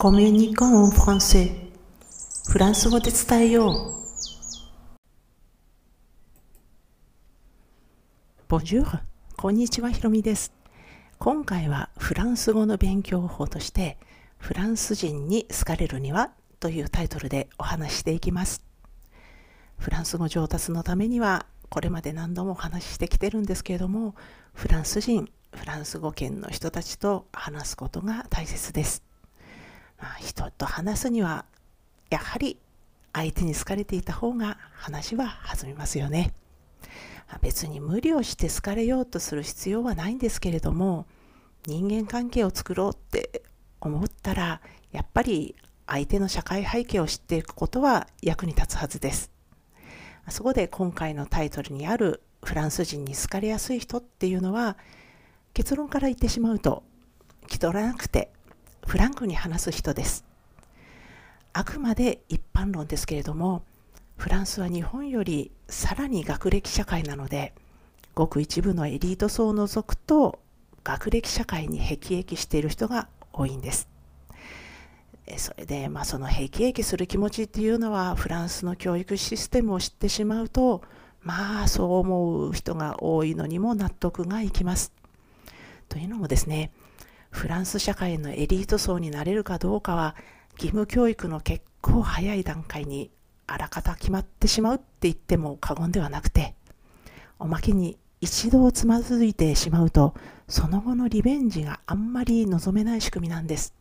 コミュニコンフランセフランス語で伝えよう。ボジュー、こんにちは、ひろみです。今回はフランス語の勉強法として、フランス人に好かれるにはというタイトルでお話ししていきます。フランス語上達のためには、これまで何度もお話ししてきてるんですけれども、フランス人、フランス語圏の人たちと話すことが大切です。人と話すにはやはり相手に好かれていた方が話は弾みますよね。別に無理をして好かれようとする必要はないんですけれども人間関係を作ろうって思ったらやっぱり相手の社会背景を知っていくことは役に立つはずです。そこで今回のタイトルにあるフランス人に好かれやすい人っていうのは結論から言ってしまうと気取らなくてフランクに話す人です。あくまで一般論ですけれども、フランスは日本よりさらに学歴社会なので、ごく一部のエリート層を除くと、学歴社会に辟易している人が多いんです。それで、まあ、その辟易する気持ちっていうのは、フランスの教育システムを知ってしまうと、まあ、そう思う人が多いのにも納得がいきます。というのもですね、フランス社会のエリート層になれるかどうかは義務教育の結構早い段階にあらかた決まってしまうって言っても過言ではなくておまけに一度つまずいてしまうとその後のリベンジがあんまり望めない仕組みなんです。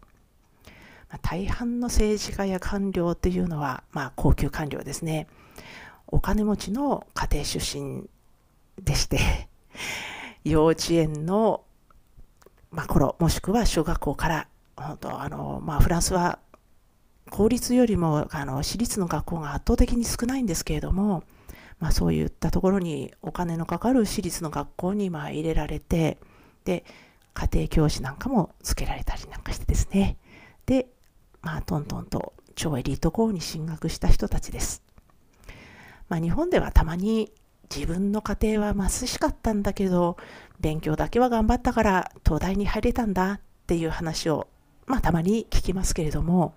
まあ、大半の政治家や官僚というのは、まあ、高級官僚ですねお金持ちの家庭出身でして幼稚園のまあ、頃、もしくは小学校から、本当あの、まあ、フランスは公立よりもあの私立の学校が圧倒的に少ないんですけれども、まあ、そういったところにお金のかかる私立の学校にまあ入れられてで家庭教師なんかもつけられたりなんかしてですね。で、まあ、トントンと超エリート校に進学した人たちです、まあ、日本ではたまに自分の家庭は貧しかったんだけど勉強だけは頑張ったから東大に入れたんだっていう話を、まあ、たまに聞きますけれども、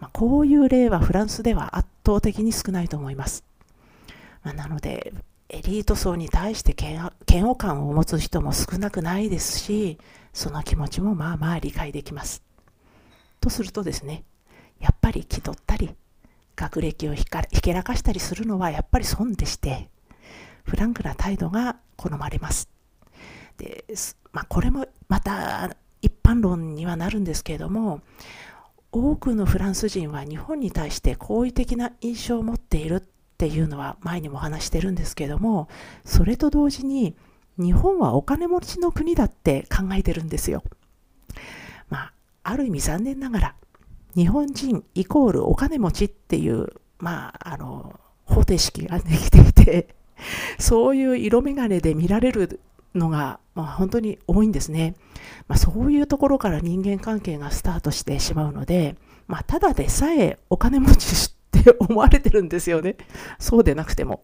まあ、こういう例はフランスでは圧倒的に少ないと思います。まあ、なので、エリート層に対して嫌悪感を持つ人も少なくないですし、その気持ちもまあまあ理解できます。とするとですね、やっぱり気取ったり、学歴をひけらかしたりするのはやっぱり損でして、フランクな態度が好まれます。で、まあ、これもまた一般論にはなるんですけれども多くのフランス人は日本に対して好意的な印象を持っているっていうのは前にも話してるんですけれどもそれと同時に日本はお金持ちの国だって考えてるんですよ。まあ、ある意味残念ながら日本人イコールお金持ちっていうまああの方程式ができていて そういう色眼鏡で見られるのが、まあ、本当に多いんですね。まあ、そういうところから人間関係がスタートしてしまうので、まあ、ただでさえお金持ちって思われてるんですよね。そうでなくても。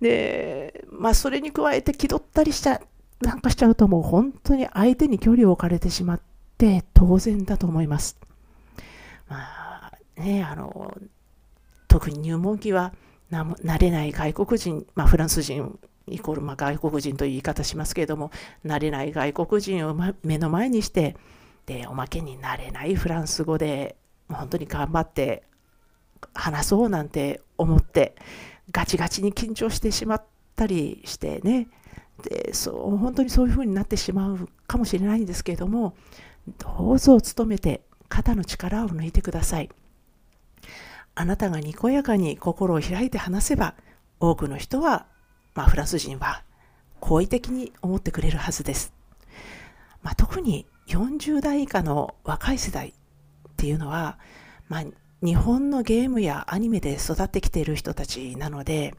で、まあ、それに加えて気取ったりしちゃ、なんかしちゃうともう本当に相手に距離を置かれてしまって当然だと思います。まあ、ね、あの、特に入門期は慣れない外国人、まあ、フランス人イコールま外国人という言い方しますけれども慣れない外国人を目の前にしてでおまけになれないフランス語で本当に頑張って話そうなんて思ってガチガチに緊張してしまったりしてね。でそう本当にそういうふうになってしまうかもしれないんですけれどもどうぞ努めて肩の力を抜いてください。あなたがにこやかに心を開いて話せば多くの人はまあ、フランス人は好意的に思ってくれるはずです。まあ、特に40代以下の若い世代っていうのは、まあ、日本のゲームやアニメで育ってきている人たちなので、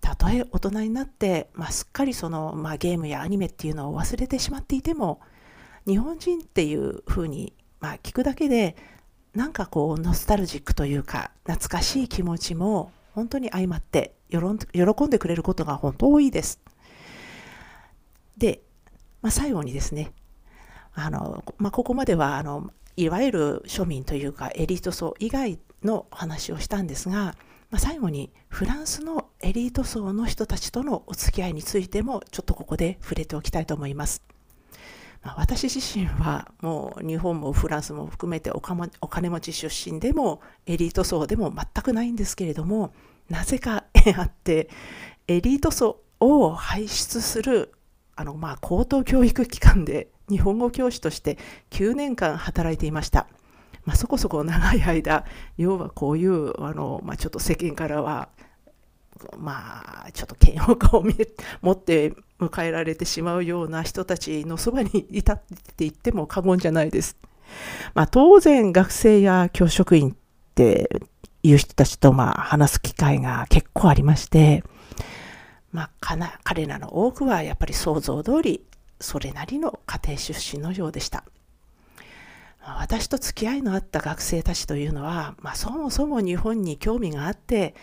たとえ大人になって、まあ、すっかりその、まあ、ゲームやアニメっていうのを忘れてしまっていても、日本人っていうふうに、まあ、聞くだけで、なんかこう、ノスタルジックというか、懐かしい気持ちも本当に相まって喜んでくれることが本当多いです。で、まあ、最後にですね、あの、まあ、ここまではあのいわゆる庶民というかエリート層以外の話をしたんですが、まあ、最後にフランスのエリート層の人たちとのお付き合いについてもちょっとここで触れておきたいと思います。私自身はもう日本もフランスも含めてお金持ち出身でもエリート層でも全くないんですけれどもなぜかあってエリート層を輩出するあのまあ高等教育機関で日本語教師として9年間働いていました。まあ、そこそこ長い間、要はこういう、あのまあ、ちょっと世間からは、まあ、ちょっと嫌悪感を持って迎えられてしまうような人たちのそばにいたって言っても過言じゃないです。まあ、当然、学生や教職員っていう人たちとまあ話す機会が結構ありまして、まあ、彼らの多くはやっぱり想像通りそれなりの家庭出身のようでした。私と付き合いのあった学生たちというのは、まあ、そもそも日本に興味があって、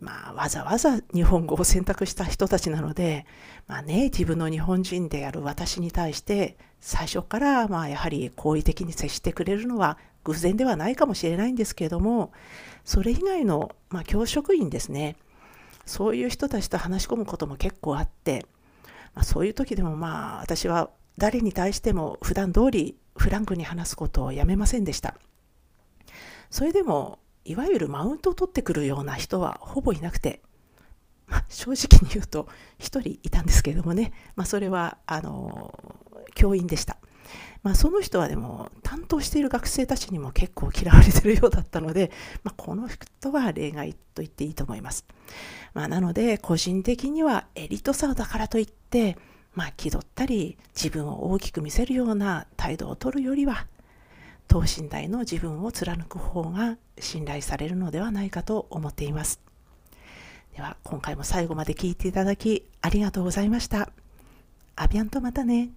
まあ、わざわざ日本語を選択した人たちなので、まあ、ネイティブの日本人である私に対して最初からまあやはり好意的に接してくれるのは偶然ではないかもしれないんですけれどもそれ以外の、まあ、教職員ですねそういう人たちと話し込むことも結構あってまあ、そういう時でもまあ私は誰に対しても普段通りフランクに話すことをやめませんでした。それでもいわゆるマウントを取ってくるような人はほぼいなくて、まあ、正直に言うと1人いたんですけれどもね、まあ、それはあの教員でした。まあ、その人はでも担当している学生たちにも結構嫌われてるようだったので、まあ、この人は例外と言っていいと思います。まあ、なので個人的にはエリートさだからといって、まあ、気取ったり自分を大きく見せるような態度をとるよりは等身大の自分を貫く方が信頼されるのではないかと思っています。では今回も最後まで聞いていただきありがとうございました。アビアンとまたね。